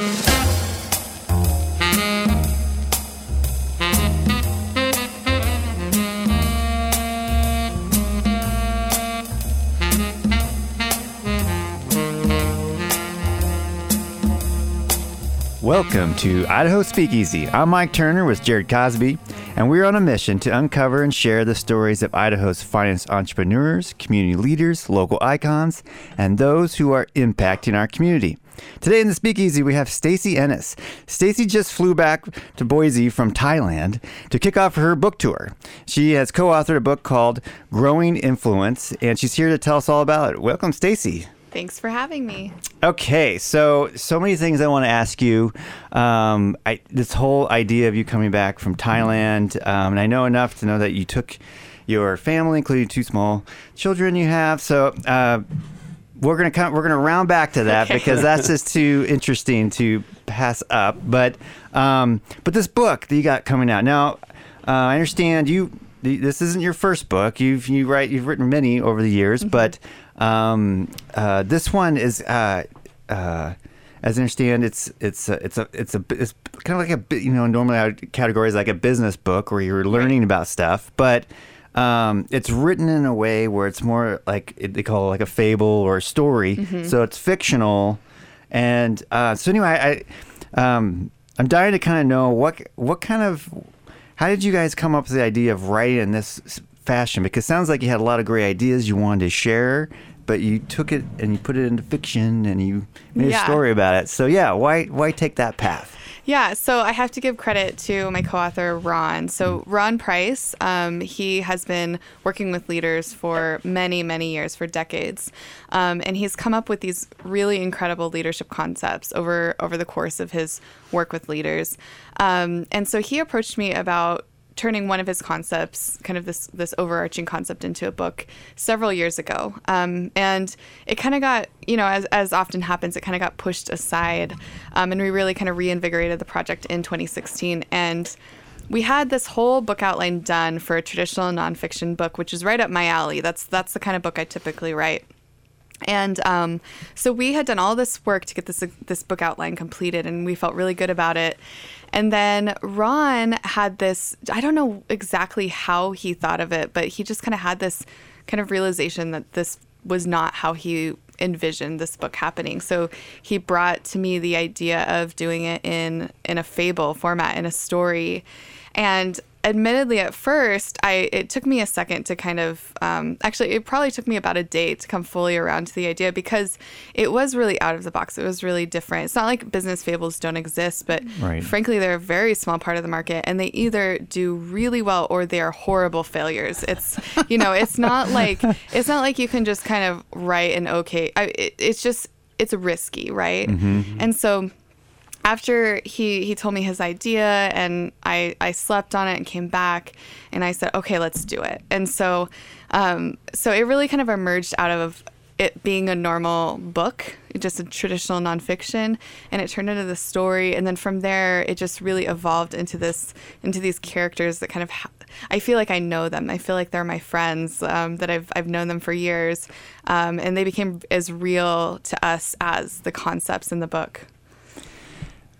Welcome to Idaho Speakeasy. I'm Mike Turner with Jared Cosby, and we're on a mission to uncover and share the stories of Idaho's finest entrepreneurs, community leaders, local icons, and those who are impacting our community. Today in the Speakeasy, we have Stacy Ennis. Stacy just flew back to Boise from Thailand to kick off her book tour. She has co-authored a book called Growing Influence, and she's here to tell us all about it. Welcome, Stacy. Thanks for having me. Okay, so so many things I want to ask you. Um, I, this whole idea of you coming back from Thailand, um, and I know enough to know that you took your family, including two small children you have. So uh, we're gonna come, we're gonna round back to that Okay. because that's just too interesting to pass up. But um, but this book that you got coming out now, uh, I understand you. This isn't your first book. You've you write you've written many over the years, but um, uh, this one is. Uh, uh, as I understand, it's it's a, it's a it's a it's kind of like a you know normally I would categorize like a business book where you're learning about stuff, but um, it's written in a way where it's more like they call it like a fable or a story, so it's fictional, and uh, so anyway, I um, I'm dying to kind of know what what kind of how did you guys come up with the idea of writing in this fashion? Because it sounds like you had a lot of great ideas you wanted to share, but you took it and you put it into fiction and you made a story about it. So yeah, why why take that path? Yeah, so I have to give credit to my co-author Ron. So Ron Price, um, he has been working with leaders for many, many years, for decades, um, and he's come up with these really incredible leadership concepts over over the course of his work with leaders. Um, and so he approached me about turning one of his concepts, kind of this this overarching concept, into a book several years ago. Um, and it kind of got, you know, as as often happens, it kind of got pushed aside, um, and we really kind of reinvigorated the project in 2016. And we had this whole book outline done for a traditional nonfiction book, which is right up my alley. That's that's the kind of book I typically write. And um, so we had done all this work to get this this book outline completed, and we felt really good about it. And then Ron had this I don't know exactly how he thought of it, but he just kind of had this kind of realization that this was not how he envisioned this book happening. So he brought to me the idea of doing it in in a fable format, in a story. And admittedly at first i it took me a second to kind of um, actually it probably took me about a day to come fully around to the idea because it was really out of the box. It was really different. It's not like business fables don't exist but Right. frankly they're a very small part of the market and they either do really well or they are horrible failures. It's you know it's not like it's not like you can just kind of write an okay I, it, it's just it's risky right? And so after he he told me his idea and I I slept on it and came back and I said okay let's do it. And so um, so it really kind of emerged out of it being a normal book just a traditional nonfiction and it turned into the story. And then from there it just really evolved into this into these characters that kind of ha- I feel like I know them. I feel like they're my friends um, that I've I've known them for years um, and they became as real to us as the concepts in the book.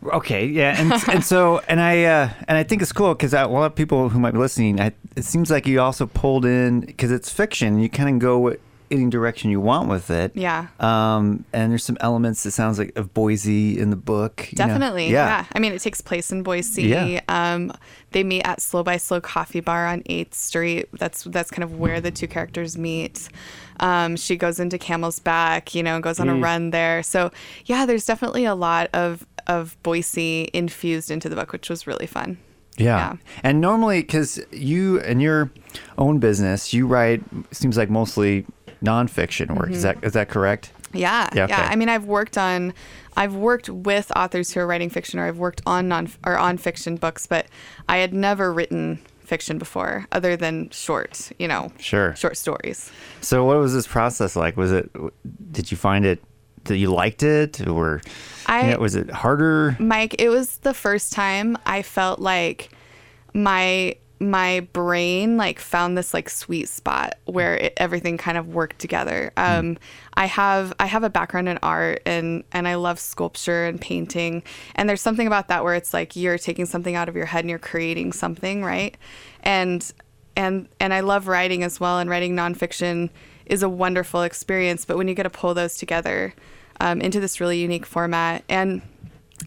Okay, yeah, and and so and I uh, and I think it's cool because a lot of people who might be listening, I, it seems like you also pulled in because it's fiction. You kind of go any direction you want with it. Yeah. Um, and there's some elements. that sounds like of Boise in the book. you know? Definitely. Yeah. I mean, it takes place in Boise. Yeah. Um, they meet at Slow by Slow Coffee Bar on 8th Street. That's that's kind of where the two characters meet. Um, she goes into Camel's Back, you know, goes on a Mm. run there. So, yeah, there's definitely a lot of of Boise infused into the book, which was really fun. Yeah. Yeah. And normally, because you and your own business, you write seems like mostly nonfiction work. Is that mm-hmm. is that correct? Yeah, Yeah, yeah. I mean, I've worked on, I've worked with authors who are writing fiction, or I've worked on non or on fiction books, but I had never written fiction before, other than short, you know, Sure. short stories. So, what was this process like? Was it? Did you find it? That you liked it, or I- you know, was it harder? Mike, it was the first time I felt like my my brain like found this like sweet spot where it, everything kind of worked together. Um, I have I have a background in art and and I love sculpture and painting. And there's something about that where it's like you're taking something out of your head and you're creating something, right? And and and I love writing as well. And writing nonfiction is a wonderful experience. But when you get to pull those together um, into this really unique format and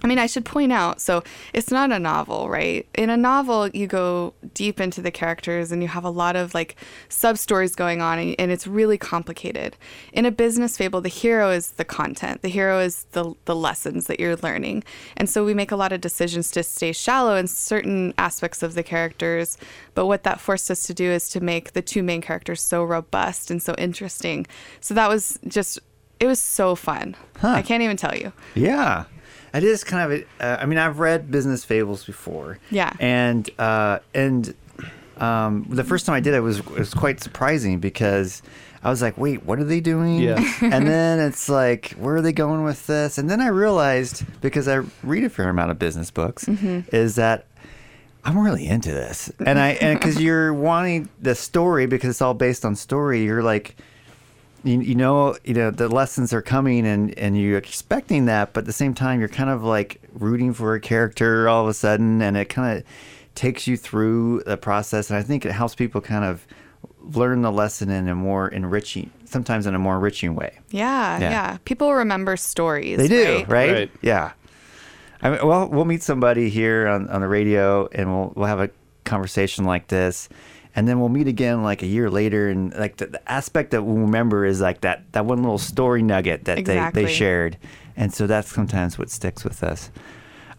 I mean, I should point out so it's not a novel, right? In a novel, you go deep into the characters and you have a lot of like sub stories going on, and, and, it's really complicated. In a business fable, the hero is the content, the hero is the, the lessons that you're learning. And so we make a lot of decisions to stay shallow in certain aspects of the characters. But what that forced us to do is to make the two main characters so robust and so interesting. So that was just, it was so fun. Huh. I can't even tell you. Yeah. It is kind of. A, uh, I mean, I've read business fables before. Yeah. And uh, and um, the first time I did it was it was quite surprising because I was like, wait, what are they doing? Yeah. and then it's like, where are they going with this? And then I realized because I read a fair amount of business books, mm-hmm. is that I'm really into this, and I and because you're wanting the story because it's all based on story, you're like you, you know you know the lessons are coming and and you're expecting that but at the same time you're kind of like rooting for a character all of a sudden and it kind of takes you through the process and i think it helps people kind of learn the lesson in a more enriching sometimes in a more enriching way yeah yeah, yeah. people remember stories they do right, right? right. yeah I mean, well we'll meet somebody here on, on the radio and we'll, we'll have a conversation like this and then we'll meet again like a year later and like the, the aspect that we'll remember is like that that one little story nugget that exactly. they, they shared and so that's sometimes what sticks with us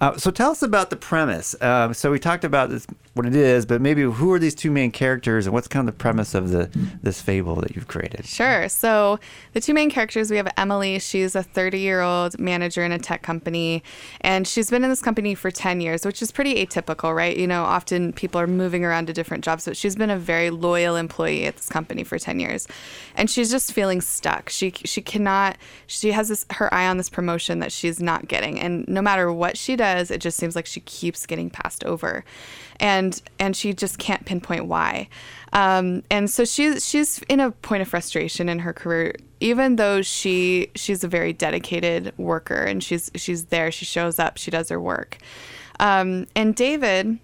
uh, so tell us about the premise. Uh, so we talked about this, what it is, but maybe who are these two main characters, and what's kind of the premise of the this fable that you've created? Sure. So the two main characters we have Emily. She's a 30 year old manager in a tech company, and she's been in this company for 10 years, which is pretty atypical, right? You know, often people are moving around to different jobs, but she's been a very loyal employee at this company for 10 years, and she's just feeling stuck. She she cannot. She has this her eye on this promotion that she's not getting, and no matter what she does it just seems like she keeps getting passed over, and and she just can't pinpoint why. Um, and so she's she's in a point of frustration in her career, even though she she's a very dedicated worker and she's she's there, she shows up, she does her work. Um, and David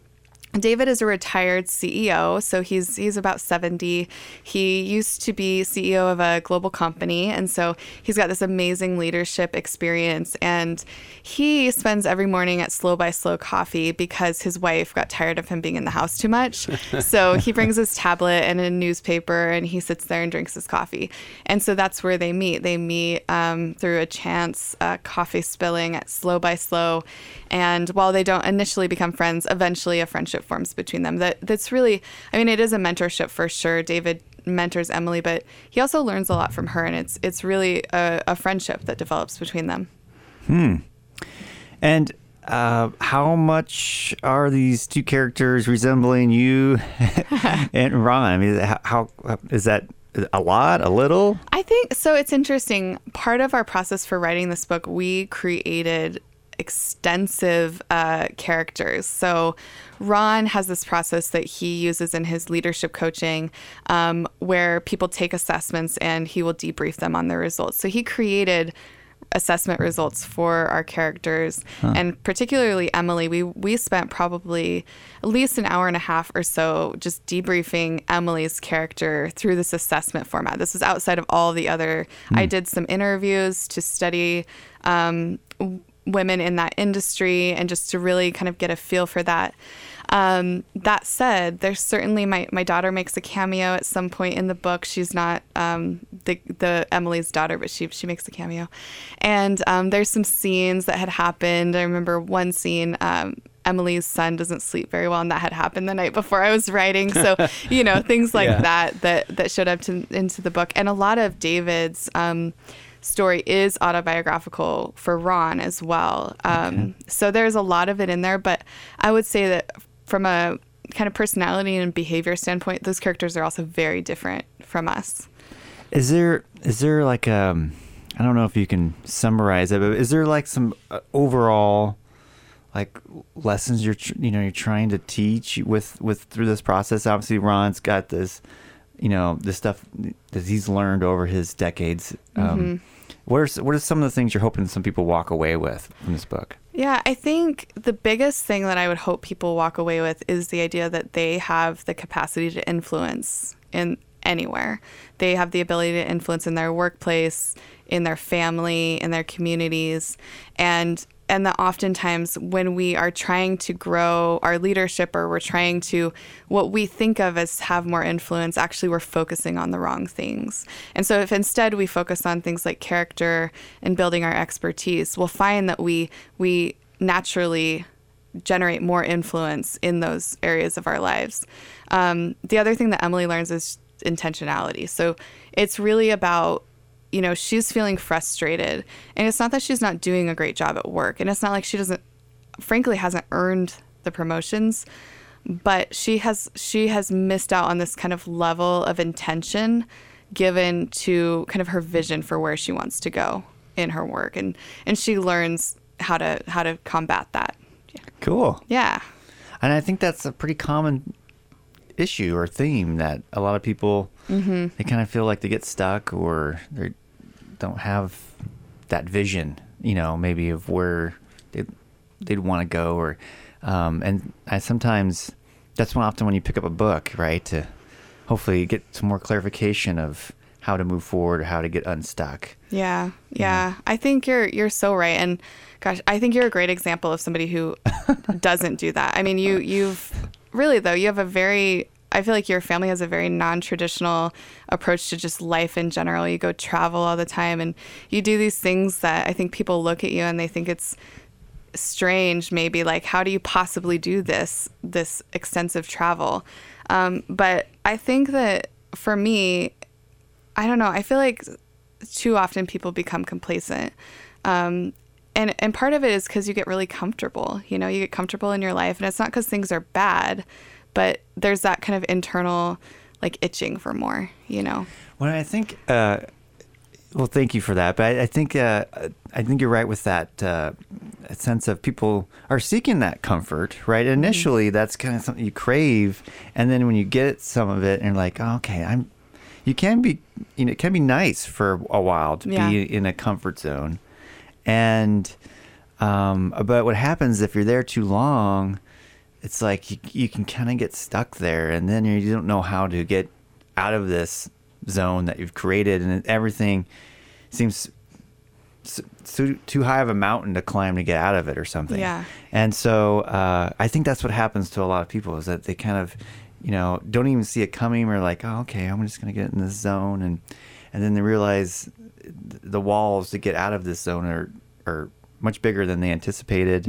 David is a retired CEO, so he's he's about 70. He used to be CEO of a global company, and so he's got this amazing leadership experience. And he spends every morning at Slow by Slow Coffee because his wife got tired of him being in the house too much. so he brings his tablet and a newspaper, and he sits there and drinks his coffee. And so that's where they meet. They meet um, through a chance uh, coffee spilling at Slow by Slow, and while they don't initially become friends, eventually a friendship forms between them. That that's really, I mean, it is a mentorship for sure. David mentors Emily, but he also learns a lot from her, and it's it's really a, a friendship that develops between them. Hmm. And uh, how much are these two characters resembling you and Ron? I mean, how, how is that a lot, a little? I think so. It's interesting. Part of our process for writing this book, we created extensive uh, characters. So, Ron has this process that he uses in his leadership coaching um, where people take assessments and he will debrief them on their results. So, he created assessment results for our characters huh. and particularly Emily we we spent probably at least an hour and a half or so just debriefing Emily's character through this assessment format this was outside of all the other mm. I did some interviews to study um, women in that industry and just to really kind of get a feel for that. Um, that said, there's certainly my, my daughter makes a cameo at some point in the book. She's not um, the the Emily's daughter, but she she makes a cameo. And um, there's some scenes that had happened. I remember one scene. Um, Emily's son doesn't sleep very well, and that had happened the night before I was writing. So, you know, things like yeah. that that that showed up to, into the book, and a lot of David's um, story is autobiographical for Ron as well. Um, okay. So there's a lot of it in there, but I would say that from a kind of personality and behavior standpoint, those characters are also very different from us. Is there is there like um I don't know if you can summarize it, but is there like some uh, overall like lessons you're tr- you know you're trying to teach with with through this process? Obviously, Ron's got this, you know, the stuff that he's learned over his decades. Um, what are what are some of the things you're hoping some people walk away with from this book? Yeah, I think the biggest thing that I would hope people walk away with is the idea that they have the capacity to influence in anywhere. They have the ability to influence in their workplace, in their family, in their communities, and and that oftentimes when we are trying to grow our leadership or we're trying to what we think of as have more influence actually we're focusing on the wrong things. And so if instead we focus on things like character and building our expertise we'll find that we we naturally generate more influence in those areas of our lives. Um, the other thing that emily learns is intentionality. So it's really about you know, she's feeling frustrated. And it's not that she's not doing a great job at work. And it's not like she doesn't frankly hasn't earned the promotions, but she has she has missed out on this kind of level of intention given to kind of her vision for where she wants to go in her work and and she learns how to how to combat that. Cool. Yeah. And I think that's a pretty common issue or theme that a lot of people mm-hmm. they kind of feel like they get stuck or they don't have that vision, you know, maybe of where they they'd want to go or um, and I sometimes that's when often when you pick up a book, right, to hopefully get some more clarification of how to move forward or how to get unstuck. Yeah, yeah. I think you're you're so right, and gosh, I think you're a great example of somebody who doesn't do that. I mean, you you've really though you have a very I feel like your family has a very non-traditional approach to just life in general. You go travel all the time, and you do these things that I think people look at you and they think it's strange maybe like how do you possibly do this this extensive travel um, but i think that for me i don't know i feel like too often people become complacent um, and and part of it is because you get really comfortable you know you get comfortable in your life and it's not because things are bad but there's that kind of internal like itching for more you know Well, I think. Uh, well, thank you for that. But I, I think uh, I think you're right with that uh, sense of people are seeking that comfort, right? Initially, that's kind of something you crave, and then when you get some of it, and you're like, oh, okay, I'm. You can be, you know, it can be nice for a while to Yeah. be in a comfort zone, and um, but what happens if you're there too long? It's like you, you can kind of get stuck there, and then you don't know how to get out of this zone that you've created, and everything seems so, too high of a mountain to climb to get out of it, or something. Yeah. And so uh, I think that's what happens to a lot of people is that they kind of, you know, don't even see it coming. Or like, oh, okay, I'm just gonna get in this zone, and and then they realize the walls to get out of this zone are are much bigger than they anticipated,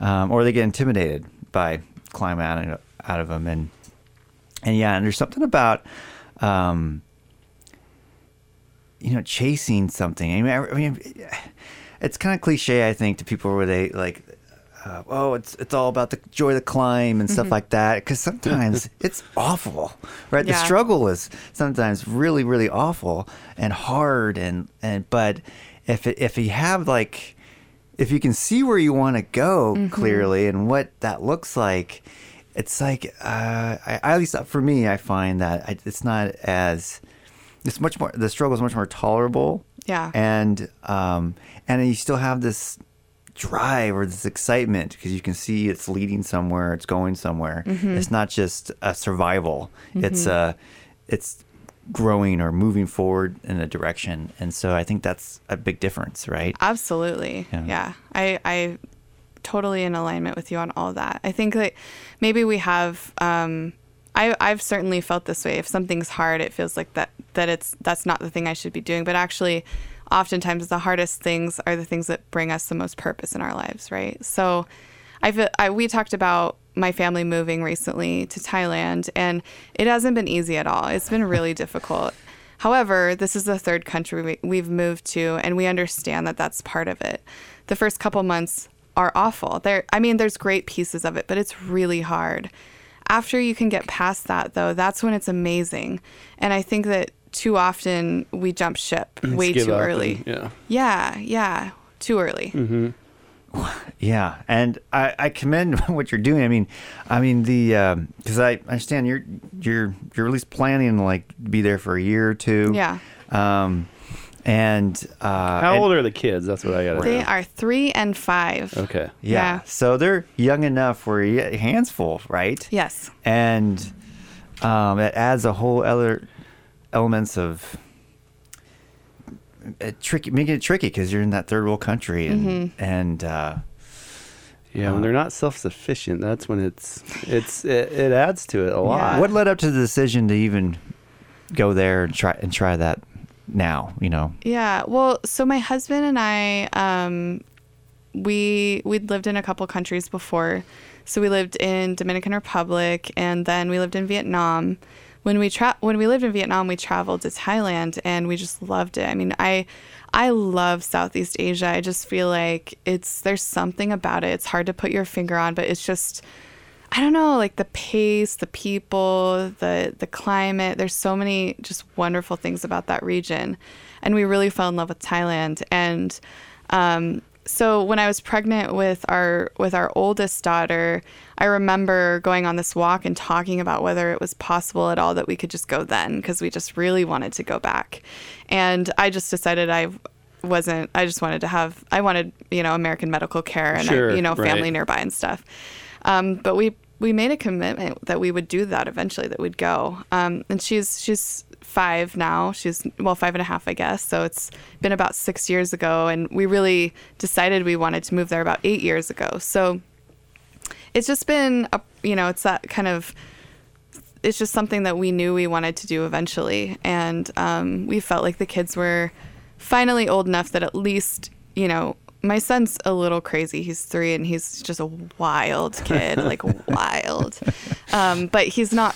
um, or they get intimidated by climbing out of, out of them, and and yeah, and there's something about. Um, you know, chasing something. I mean, I, I mean, it's kind of cliche, I think, to people where they like, uh, oh, it's it's all about the joy of the climb and stuff like that. Because sometimes it's awful, right? The struggle is sometimes really, really awful and hard, and and but if it, if you have like, if you can see where you want to go clearly and what that looks like. It's like, uh, I, at least for me, I find that I, it's not as it's much more the struggle is much more tolerable. Yeah. and um and you still have this drive or this excitement because you can see it's leading somewhere it's going somewhere. It's not just a survival. It's a it's growing or moving forward in a direction and so i think that's a big difference right Absolutely. Yeah. Yeah. I I totally in alignment with you on all that. I think that maybe we have um I I've certainly felt this way. If something's hard, it feels like that that it's that's not the thing I should be doing, but actually oftentimes the hardest things are the things that bring us the most purpose in our lives, right? So I feel I we talked about my family moving recently to Thailand and it hasn't been easy at all. It's been really difficult. However, this is the third country we, we've moved to, and we understand that that's part of it. The first couple months are awful. There, I mean, there's great pieces of it, but it's really hard. After you can get past that, though, that's when it's amazing. And I think that too often we jump ship way too early. and- yeah. Yeah, yeah, too early. Yeah, and I, I commend what you're doing. I mean, I mean the because I understand you're you're you're at least planning to like be there for a year or two. Yeah. Um, and uh, How and- old are the kids? That's what I got to know. They know. are three and five. Okay. Yeah. Yeah. So they're young enough where you get hands full, right? Yes. And um, it adds a whole other elements of uh, tricky, making it tricky because you're in that third world country and Mm-hmm. and uh, Yeah, when they're not self-sufficient, that's when it's it's it, it adds to it a lot. what led up to the decision to even go there and try and try that now? You know. Yeah. Well, so my husband and I, um, we we'd lived in a couple countries before. So we lived in Dominican Republic, and then we lived in Vietnam. When we tra- when we lived in Vietnam, we traveled to Thailand, and we just loved it. I mean, I I love Southeast Asia. I just feel like it's there's something about it. It's hard to put your finger on, but it's just I don't know, like the pace, the people, the the climate. There's so many just wonderful things about that region, and we really fell in love with Thailand. And um, so when I was pregnant with our with our oldest daughter, I remember going on this walk and talking about whether it was possible at all that we could just go then, because we just really wanted to go back. And I just decided I wasn't. I just wanted to have. I wanted you know American medical care and Sure, I, you know family right. nearby and stuff. Um, but we we made a commitment that we would do that eventually. That we'd go. Um, and she's she's five now. She's well five and a half, I guess. So it's been about six years ago, and we really decided we wanted to move there about eight years ago. So it's just been a you know it's that kind of it's just something that we knew we wanted to do eventually and um, we felt like the kids were finally old enough that at least you know my son's a little crazy he's three and he's just a wild kid like wild um, but he's not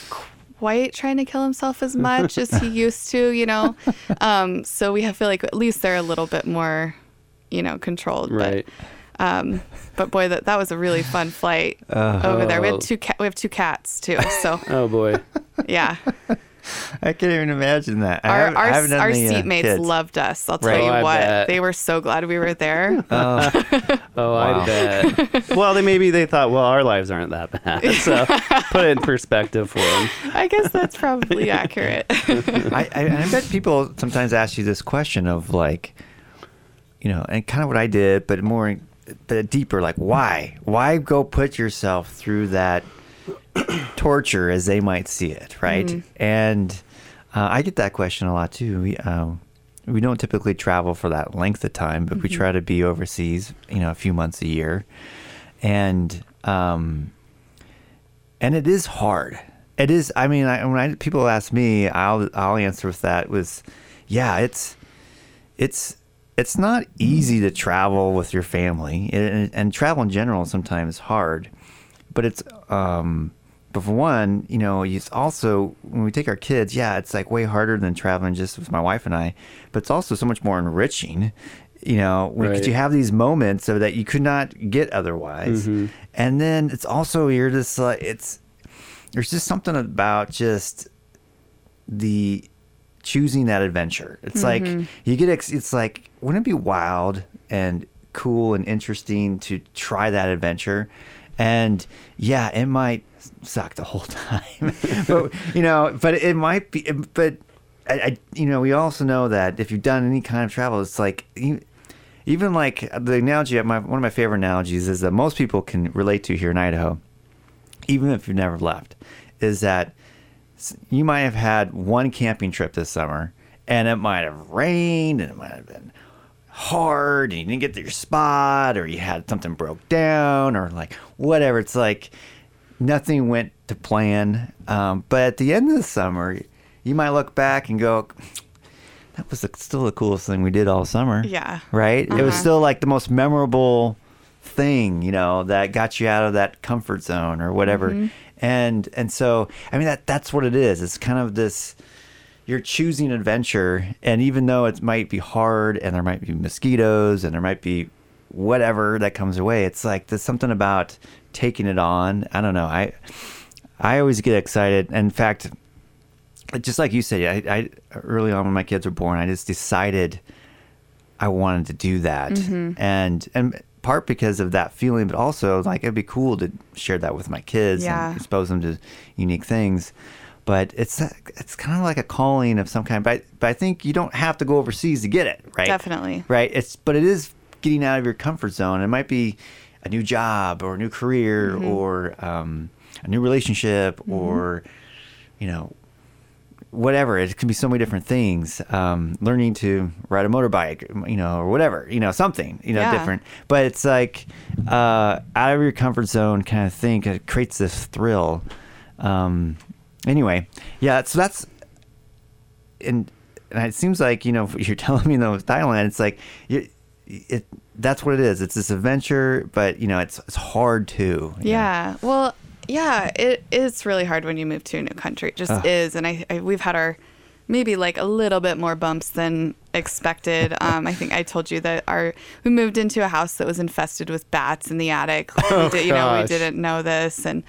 quite trying to kill himself as much as he used to you know um, so we have feel like at least they're a little bit more you know controlled Right. but um, but boy, that that was a really fun flight over there. We Oh. had two cat. We have two cats too. So Oh boy. yeah, I can't even imagine that. I our our, our uh, seatmates kids. loved us. I'll tell Right. you Oh, what, bet. they were so glad we were there. Oh, Oh, Wow. I bet. well, they maybe they thought, well, our lives aren't that bad. So put it in perspective for them. I guess that's probably accurate. I, I, I bet people sometimes ask you this question of like, you know, and kind of what I did, but more, but deeper, like why? Why go put yourself through that torture as they might see it, right? And uh, I get that question a lot too. We, um, we don't typically travel for that length of time, but we try to be overseas, you know, a few months a year, and um, and it is hard. It is. I mean, I, when I, people ask me, I'll I'll answer with that was, yeah, it's it's it's not easy to travel with your family, and, and travel in general is sometimes hard. But it's um, but for one, you know, it's also when we take our kids, yeah, it's like way harder than traveling just with my wife and I. But it's also so much more enriching. You know, because Right. you have these moments so that you could not get otherwise, mm-hmm. and then it's also you're just like it's there's just something about just the choosing that adventure. It's like mm-hmm. you get ex- it's like wouldn't it be wild and cool and interesting to try that adventure? And yeah, it might suck the whole time. but you know, but it might be but I, I you know, we also know that if you've done any kind of travel, it's like you, even like the analogy my one of my favorite analogies is that most people can relate to here in Idaho even if you've never left, is that you might have had one camping trip this summer and it might have rained and it might have been hard and you didn't get to your spot or you had something broke down or like whatever. It's like nothing went to plan. Um, but at the end of the summer, you might look back and go, that was the, still the coolest thing we did all summer. Yeah. Right? It was Uh-huh. still like the most memorable thing, you know, that got you out of that comfort zone or whatever. Mm-hmm. And and so I mean that that's what it is. It's kind of this you're choosing adventure and even though it might be hard and there might be mosquitoes and there might be whatever that comes away, it's like there's something about taking it on. I don't know. I I always get excited. In fact, just like you said, I, I early on when my kids were born, I just decided I wanted to do that, mm-hmm. and and part because of that feeling, but also like it'd be cool to share that with my kids Yeah. and expose them to unique things. But it's it's kind of like a calling of some kind. But but I think you don't have to go overseas to get it, right? Definitely. Right. It's but it is getting out of your comfort zone. It might be a new job or a new career Mm-hmm. or um, a new relationship or you know whatever. It can be so many different things. Um, learning to ride a motorbike, you know, or whatever, you know, something, you know, Yeah. different. But it's like uh, out of your comfort zone kind of thing. It creates this thrill. Um, anyway, yeah. So that's and, and it seems like you know you're telling me though with Thailand, it's like you, it. That's what it is. It's this adventure, but you know, it's it's hard too. you know. Yeah. Well, yeah, it is really hard when you move to a new country. It just Ugh. is. And I, I we've had our maybe like a little bit more bumps than expected. Um, I think I told you that our we moved into a house that was infested with bats in the attic. We Oh, did, you know, we didn't know this and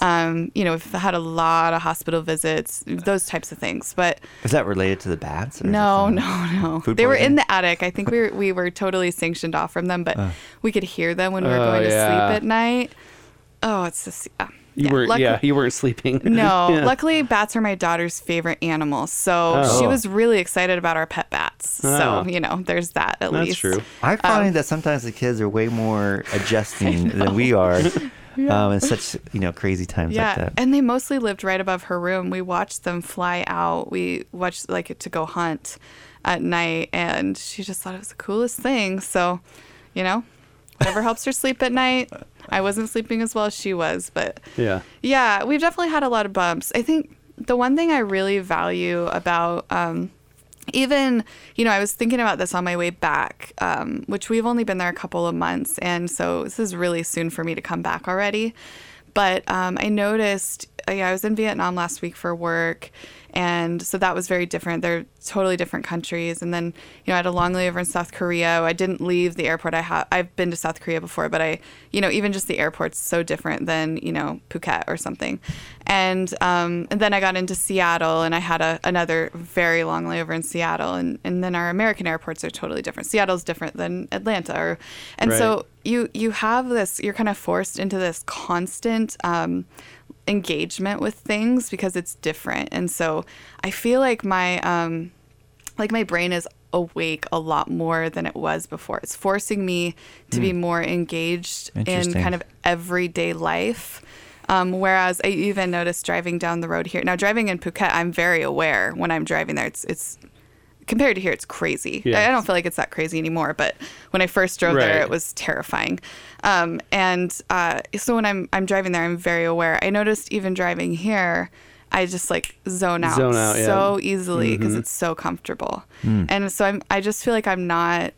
um, you know, we've had a lot of hospital visits, those types of things. But Is that related to the bats? or is no, no, no. Food They were in the attic. I think we were we were totally sanctioned off from them, but we could hear them when we were Oh, going to yeah. sleep at night. Oh, it's just yeah. You yeah. weren't. yeah, you weren't sleeping. No, Yeah. luckily bats are my daughter's favorite animal, so Oh. she was really excited about our pet bats. Oh. So you know, there's that at That's least. true. I find Um, that sometimes the kids are way more adjusting than we are um, in such you know crazy times Yeah, like that. and they mostly lived right above her room. We watched them fly out. We watched like to go hunt at night, and she just thought it was the coolest thing. So, you know, whatever helps her sleep at night. I wasn't sleeping as well as she was, but Yeah. yeah, we've definitely had a lot of bumps. I think the one thing I really value about um, even, you know, I was thinking about this on my way back, um, which we've only been there a couple of months. And so this is really soon for me to come back already. But um, I noticed, uh, yeah, I was in Vietnam last week for work. And so that was very different. They're totally different countries. And then, you know, I had a long layover in South Korea. I didn't leave the airport. I have I've been to South Korea before, but I, you know, even just the airport's so different than, you know, Phuket or something. And, um, and then I got into Seattle and I had a, another very long layover in Seattle. And, and then our American airports are totally different. Seattle's different than Atlanta. Or, and so you, you have this, you're kind of forced into this constant, um, engagement with things because it's different. And so I feel like my um like my brain is awake a lot more than it was before. It's forcing me to be more engaged in kind of everyday life. Um, whereas I even noticed driving down the road here. Now driving in Phuket, I'm very aware when I'm driving there. It's it's compared to here, it's crazy. Yes. I don't feel like it's that crazy anymore. But when I first drove there, it was terrifying. Um, and uh, so when I'm I'm driving there, I'm very aware. I noticed even driving here, I just like zone out, Zone out, yeah. so easily because Mhm. it's so comfortable. And so I'm I just feel like I'm not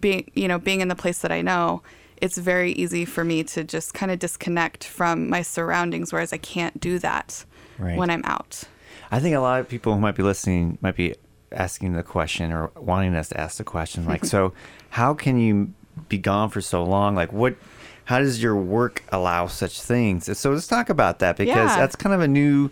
being you know being in the place that I know. It's very easy for me to just kind of disconnect from my surroundings, whereas I can't do that Right. when I'm out. I think a lot of people who might be listening might be asking the question or wanting us to ask the question like, so how can you be gone for so long? Like, what? How does your work allow such things? So let's talk about that because Yeah. that's kind of a new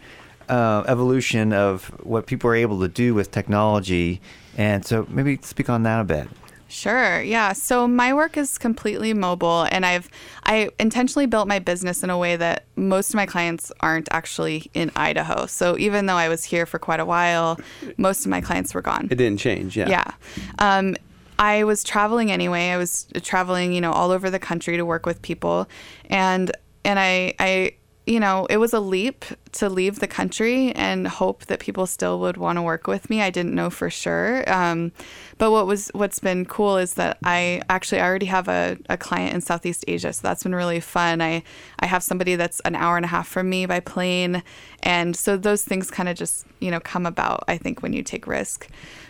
uh, evolution of what people are able to do with technology, and so maybe speak on that a bit. Sure. Yeah. So my work is completely mobile and I've I intentionally built my business in a way that most of my clients aren't actually in Idaho. So even though I was here for quite a while, most of my clients were gone. It didn't change. Yeah. Yeah. Um, I was traveling anyway. I was traveling, you know, all over the country to work with people, and and I I you know it was a leap to leave the country and hope that people still would want to work with me. I didn't know for sure. Um, but what was what's been cool is that I actually I already have a, a client in Southeast Asia, so that's been really fun. I I have somebody that's an hour and a half from me by plane, and so those things kind of just you know come about. I think when you take risk.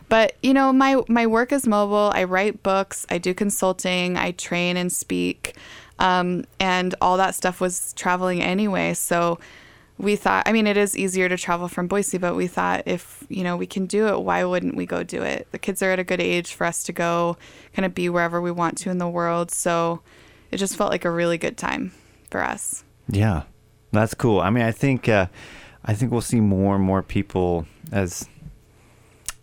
But you know, my my work is mobile. I write books. I do consulting. I train and speak, um, and all that stuff was traveling anyway. So we thought. I mean, it is easier to travel from Boise, but we thought if you know we can do it, why wouldn't we go do it? The kids are at a good age for us to go, kind of be wherever we want to in the world. So it just felt like a really good time for us. Yeah, that's cool. I mean, I think uh, I think we'll see more and more people as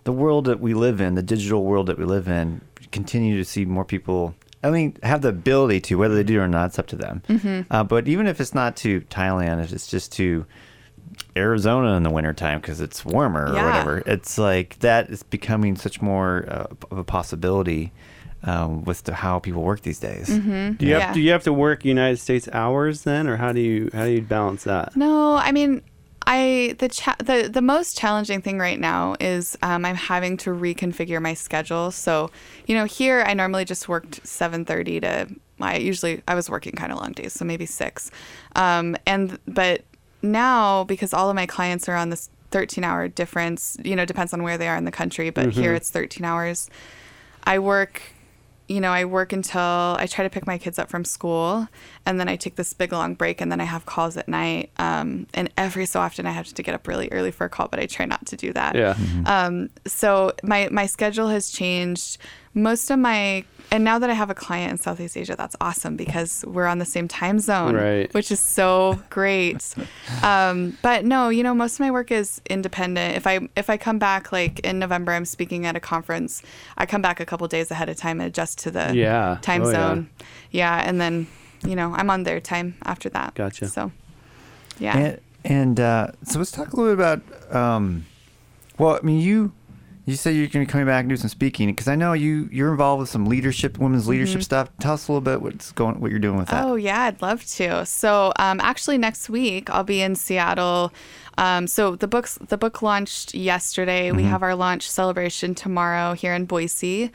the world that we live in, the digital world that we live in, continue to see more people I mean, have the ability to, whether they do or not, it's up to them. Mm-hmm. Uh, but even if it's not to Thailand, if it's just to Arizona in the wintertime because it's warmer Yeah. or whatever, it's like that is becoming such more uh, of a possibility um, with the, how people work these days. Mm-hmm. Do you Yeah. have do you have to work United States hours then, or how do you how do you balance that? No, I mean, I the cha- the the most challenging thing right now is um, I'm having to reconfigure my schedule. So, you know, here I normally just worked 7:30 to I usually I was working kind of long days, so maybe six. Um, and but now because all of my clients are on this 13 hour difference, you know, depends on where they are in the country, but here it's 13 hours. I work you know, I work until I try to pick my kids up from school, and then I take this big long break, and then I have calls at night. Um, and every so often, I have to get up really early for a call, but I try not to do that. Yeah. Um, so my my schedule has changed. Most of my and now that I have a client in Southeast Asia, that's awesome because we're on the same time zone, Right. which is so great. um, but no, you know, most of my work is independent. If I if I come back like in November, I'm speaking at a conference. I come back a couple days ahead of time and adjust to the Yeah. time Oh, yeah. zone. Yeah. and then you know I'm on their time after that. Gotcha. So yeah. And, and uh, so let's talk a little bit about. Um, well, I mean, you you say you're going to be coming back and do some speaking because I know you you're involved with some leadership, women's leadership stuff. Tell us a little bit what's going, what you're doing with that. Mm-hmm. Oh yeah, I'd love to. So um, actually, next week I'll be in Seattle. Um, so the books the book launched yesterday. Mm-hmm. We have our launch celebration tomorrow here in Boise,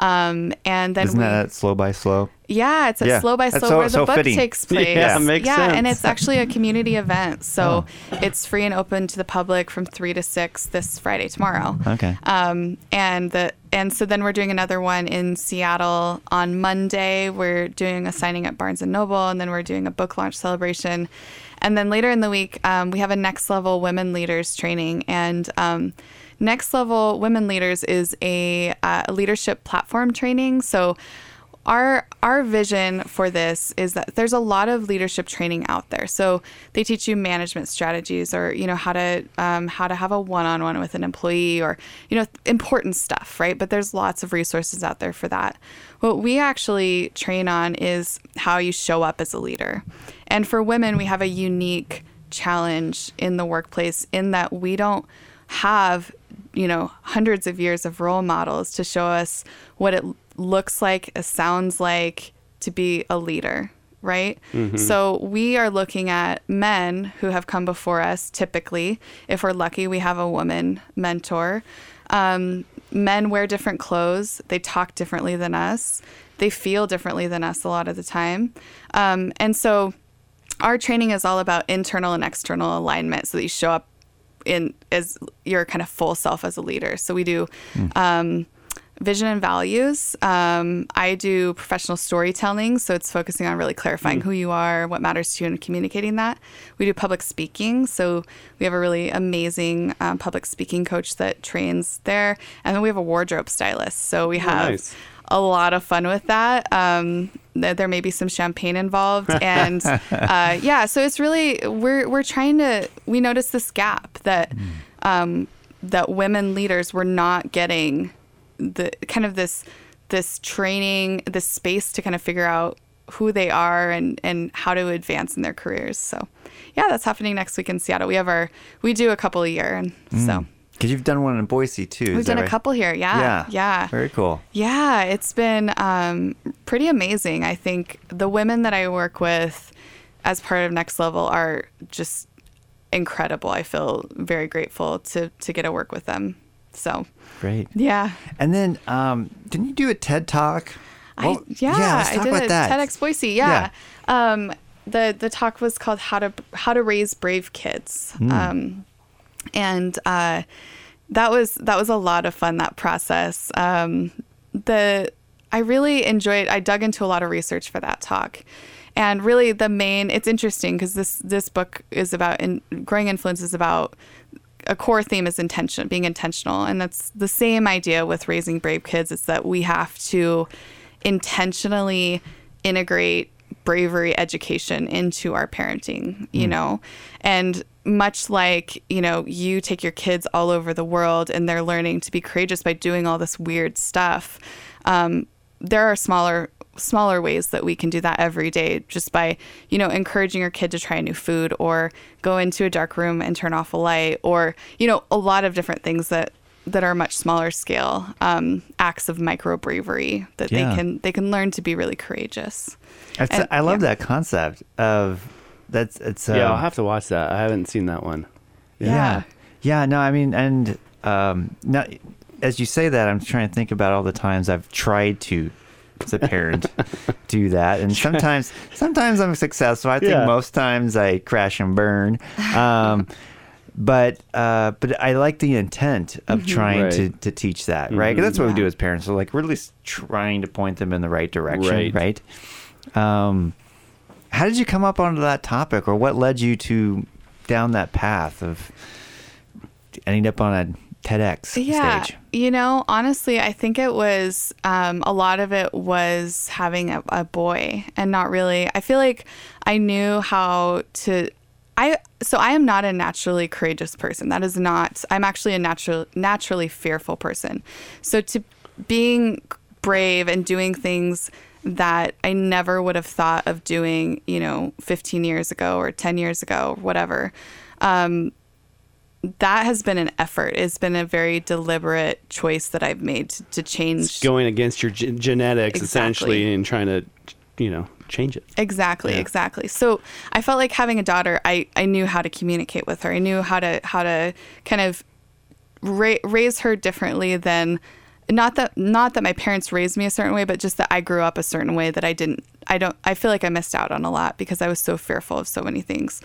um, and then Isn't we that slow by slow? yeah, it's a Yeah, slow by that's slow so- where the so book fitting. takes place. Yeah, makes yeah, and it's actually a community event, so Oh. it's free and open to the public from three to six this Friday tomorrow. Okay. Um, and the and so then we're doing another one in Seattle on Monday. We're doing a signing at Barnes and Noble, and then we're doing a book launch celebration. And then later in the week, um, we have a next level women leaders training. And um, next level women leaders is a, uh, leadership platform training. So our our vision for this is that there's a lot of leadership training out there. So they teach you management strategies, or you know how to um, how to have a one-on-one with an employee, or you know important stuff, right? But there's lots of resources out there for that. What we actually train on is how you show up as a leader, and for women, we have a unique challenge in the workplace in that we don't have you know hundreds of years of role models to show us what it looks like sounds like to be a leader right? So we are looking at men who have come before us typically. If we're lucky we have a woman mentor. Um, men wear different clothes. They talk differently than us. They feel differently than us a lot of the time. Um, and so our training is all about internal and external alignment. So that you show up in as your kind of full self as a leader. So we do um, vision and values. Um, I do professional storytelling, so it's focusing on really clarifying who you are, what matters to you, and communicating that. We do public speaking, so we have a really amazing um, public speaking coach that trains there, and then we have a wardrobe stylist. So we have nice. a lot of fun with that. Um, th- there may be some champagne involved, and uh, yeah, so it's really we're we're trying to we notice this gap that um, that women leaders were not getting the kind of this this training, this space to kind of figure out who they are and and how to advance in their careers. So yeah, that's happening next week in Seattle. We have our we do a couple a year, and so Because you've done one in Boise too. we've done a couple here. Yeah, Yeah. yeah. Very cool. Yeah, it's been um, pretty amazing. I think the women that I work with as part of Next Level are just incredible. I feel very grateful to to get to work with them. So Great. yeah, And then, um, didn't you do a TED talk? Well, I, yeah, let's talk I did about a that. TEDx Boise. Yeah. Um, the the talk was called how to how to raise brave kids. Hmm. Um, and uh, that was that was a lot of fun. That process. Um, the I really enjoyed. I dug into a lot of research for that talk. And really, the main it's interesting because this this book is about in, growing influence is about a core theme is intention, being intentional, and that's the same idea with raising brave kids. It's that we have to intentionally integrate bravery education into our parenting, you know, and much like you know you take your kids all over the world and they're learning to be courageous by doing all this weird stuff um, there are smaller smaller ways that we can do that every day just by you know encouraging your kid to try a new food or go into a dark room and turn off a light or you know a lot of different things that that are much smaller scale um, acts of micro bravery that Yeah. they can they can learn to be really courageous That's, And- I love yeah. that concept of that's it's yeah, um, I'll have to watch that. I haven't seen that one. Yeah. Yeah, no, I mean, and um, now, as you say that, I'm trying to think about all the times I've tried to, as a parent, do that, and sometimes, sometimes I'm successful. I think Yeah. most times I crash and burn. Um, but uh, but I like the intent of trying Right. to, to teach that, right? 'Cause that's what we do as parents. So like, we're at least trying to point them in the right direction, Right. right? Um, how did you come up onto that topic, or what led you to down that path of ending up on a TEDx yeah stage? you know honestly i think it was um, a lot of it was having a, a boy and not really i feel like i knew how to i so i am not a naturally courageous person that is not i'm actually a natural naturally fearful person so to being brave and doing things that I never would have thought of doing, you know, 15 years ago or 10 years ago, whatever. Um, that has been an effort. It's been a very deliberate choice that I've made to, to change. It's going against your gen- genetics essentially and trying to, you know, change it. Exactly, Yeah. exactly. So I felt like having a daughter, I, I knew how to communicate with her. I knew how to how to kind of ra- raise her differently than not that not that my parents raised me a certain way, but just that I grew up a certain way that I didn't. I don't. I feel like I missed out on a lot because I was so fearful of so many things.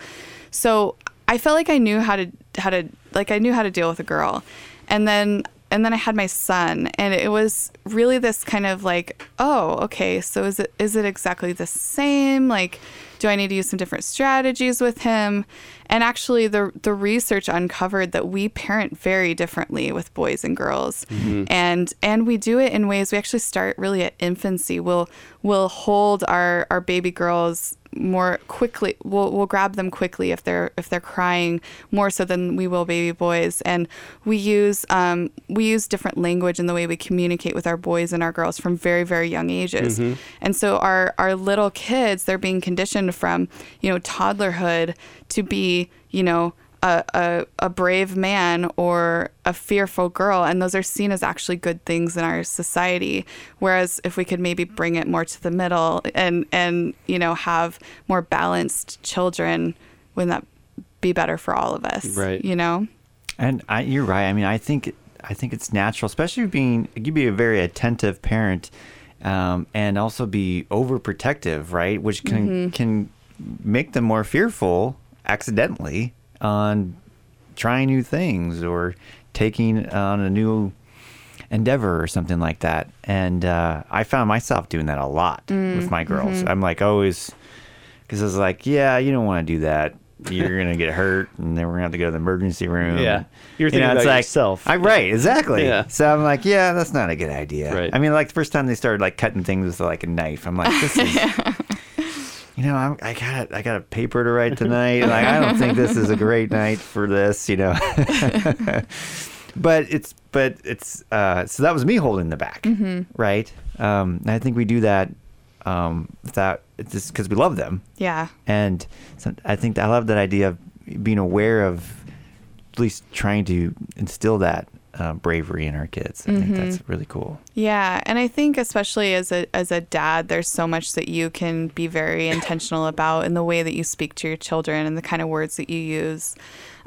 So I felt like I knew how to how to like I knew how to deal with a girl, and then and then I had my son, and it was really this kind of like, oh, okay, so is it is it exactly the same? Like, do I need to use some different strategies with him? And actually, the the research uncovered that we parent very differently with boys and girls, mm-hmm. and and we do it in ways. We actually start really at infancy. We'll we'll hold our our baby girls more quickly we'll, we'll grab them quickly if they're if they're crying more so than we will baby boys. And we use um, we use different language in the way we communicate with our boys and our girls from very very young ages. And so our our little kids they're being conditioned from you know toddlerhood to be you know a, a, a brave man or a fearful girl and those are seen as actually good things in our society whereas if we could maybe bring it more to the middle and and you know have more balanced children wouldn't that be better for all of us Right. you know And I, you're right. I mean, I think I think it's natural, especially being you be a very attentive parent, um, and also be overprotective, right? Which can can make them more fearful accidentally on trying new things or taking on a new endeavor or something like that. And uh, I found myself doing that a lot with my girls. I'm like always because I was like, yeah, you don't want to do that. You're gonna get hurt, and then we're gonna have to go to the emergency room. Yeah. You're You thinking know, it's about like, yourself. I right, exactly. Yeah. So I'm like, yeah, that's not a good idea. Right. I mean, like the first time they started like cutting things with like a knife, I'm like, this is. You know, I'm, I got I got a paper to write tonight. Like, I don't think this is a great night for this. You know, but it's but it's uh, so that was me holding the back, right? Um, and I think we do that um, without just because we love them, yeah and so I think I love that idea of being aware of at least trying to instill that uh, bravery in our kids. I think that's really cool. Yeah, and I think especially as a as a dad, there's so much that you can be very intentional about in the way that you speak to your children and the kind of words that you use.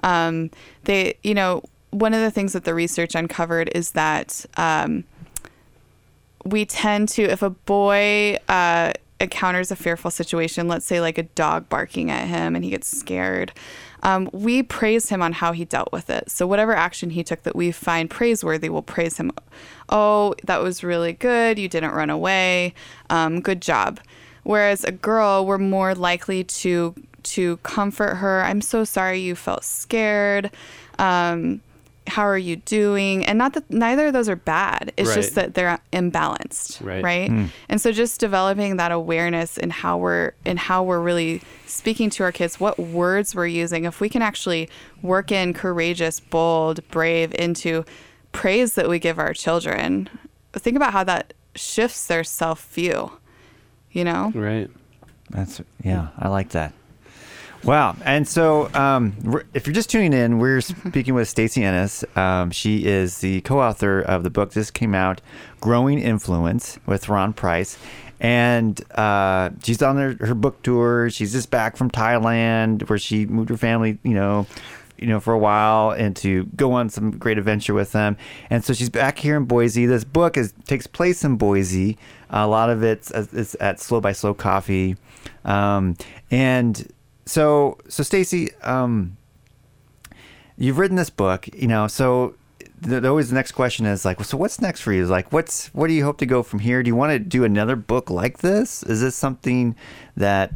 Um, they, you know, one of the things that the research uncovered is that um, we tend to, if a boy uh, encounters a fearful situation, let's say like a dog barking at him and he gets scared, um, we praise him on how he dealt with it. So whatever action he took that we find praiseworthy, we'll praise him. Oh, that was really good. You didn't run away. Um, good job. Whereas a girl, we're more likely to to comfort her. I'm so sorry you felt scared. Um, how are you doing? And not that neither of those are bad. It's just that they're imbalanced, Right. right? Hmm. And so just developing that awareness in how we're in how we're really speaking to our kids, what words we're using. If we can actually work in courageous, bold, brave into praise that we give our children, think about how that shifts their self view. You know? Right. That's yeah, I like that. Wow. And so, um, if you're just tuning in, we're speaking with Stacy Ennis. Um, she is the co-author of the book. This came out, "Growing Influence" with Ron Price, and uh, she's on her, her book tour. She's just back from Thailand, where she moved her family, you know, you know, for a while, and to go on some great adventure with them. And so she's back here in Boise. This book is takes place in Boise. a lot of it's, it's at Slow by Slow Coffee, um, and so so Stacy, um, you've written this book, you know, so the, always the next question is like, so what's next for you? Is like, what's what do you hope to go from here? Do you want to do another book like this? Is this something that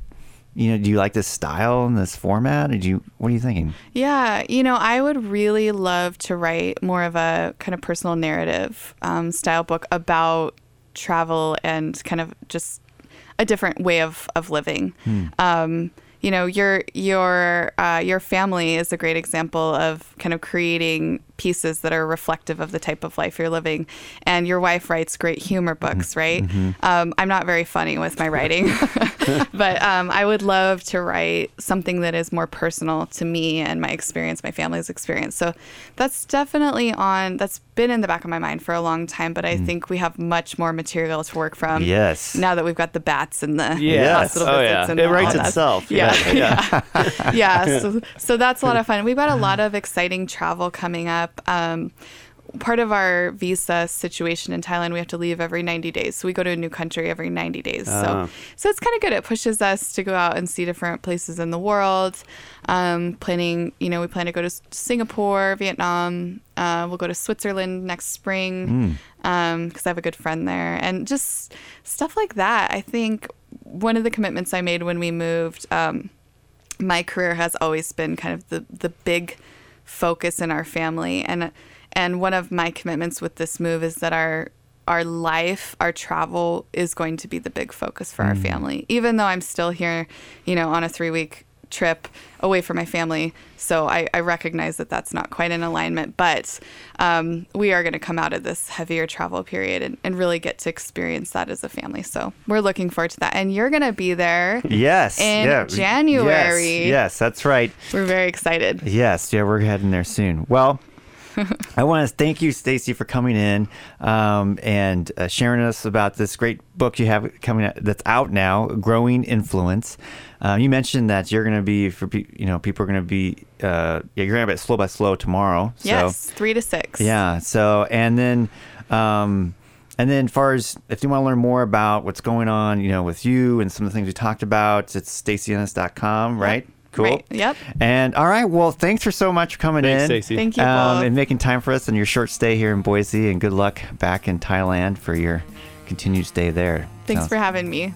you know? Do you like this style and this format? Or do you what are you thinking? Yeah, you know, I would really love to write more of a kind of personal narrative um, style book about travel and kind of just a different way of, of living. Um, you know, your your uh, your family is a great example of kind of creating pieces that are reflective of the type of life you're living. And your wife writes great humor books, right? Um, I'm not very funny with my writing, but um, I would love to write something that is more personal to me and my experience, my family's experience. So that's definitely on. That's been in the back of my mind for a long time. But I think we have much more material to work from. Yes. Now that we've got the bats and the Yes. hospital Oh, visits yeah. and It writes that. itself. Yeah, Yeah, yeah, yeah. So, so that's a lot of fun. We've got a lot of exciting travel coming up. Um, part of our visa situation in Thailand, we have to leave every 90 days. So we go to a new country every 90 days. Ah. So, so it's kind of good. It pushes us to go out and see different places in the world. Um, planning, you know, we plan to go to Singapore, Vietnam. Uh, we'll go to Switzerland next spring because I have a good friend there, and just stuff like that. I think one of the commitments I made when we moved. Um, my career has always been kind of the the big focus in our family. And and one of my commitments with this move is that our our life our travel is going to be the big focus for our mm. family. Even though i'm still here you know on a three week trip away from my family so i, I recognize that that's not quite in alignment but um, we are going to come out of this heavier travel period and, and really get to experience that as a family so we're looking forward to that and you're going to be there Yes. In yeah. January. Yes, yes, that's right. we're very excited Yes, yeah, we're heading there soon. Well, I want to thank you, Stacy, for coming in um, and uh, sharing us about this great book you have coming out that's out now, "Growing Influence." Um, you mentioned that you're going to be for pe- you know people are going to be uh, yeah you're going to be at slow by slow tomorrow. So, Yes, three to six. yeah. So and then um and then as far as if you want to learn more about what's going on, you know, with you and some of the things we talked about, it's stacyennis.com, right? Cool. Right. Yep. And all right. Well, thanks for so much for coming thanks, in. Stacy. Thank you. Um, and making time for us and your short stay here in Boise. And good luck back in Thailand for your continued stay there. Thanks Sounds- for having me.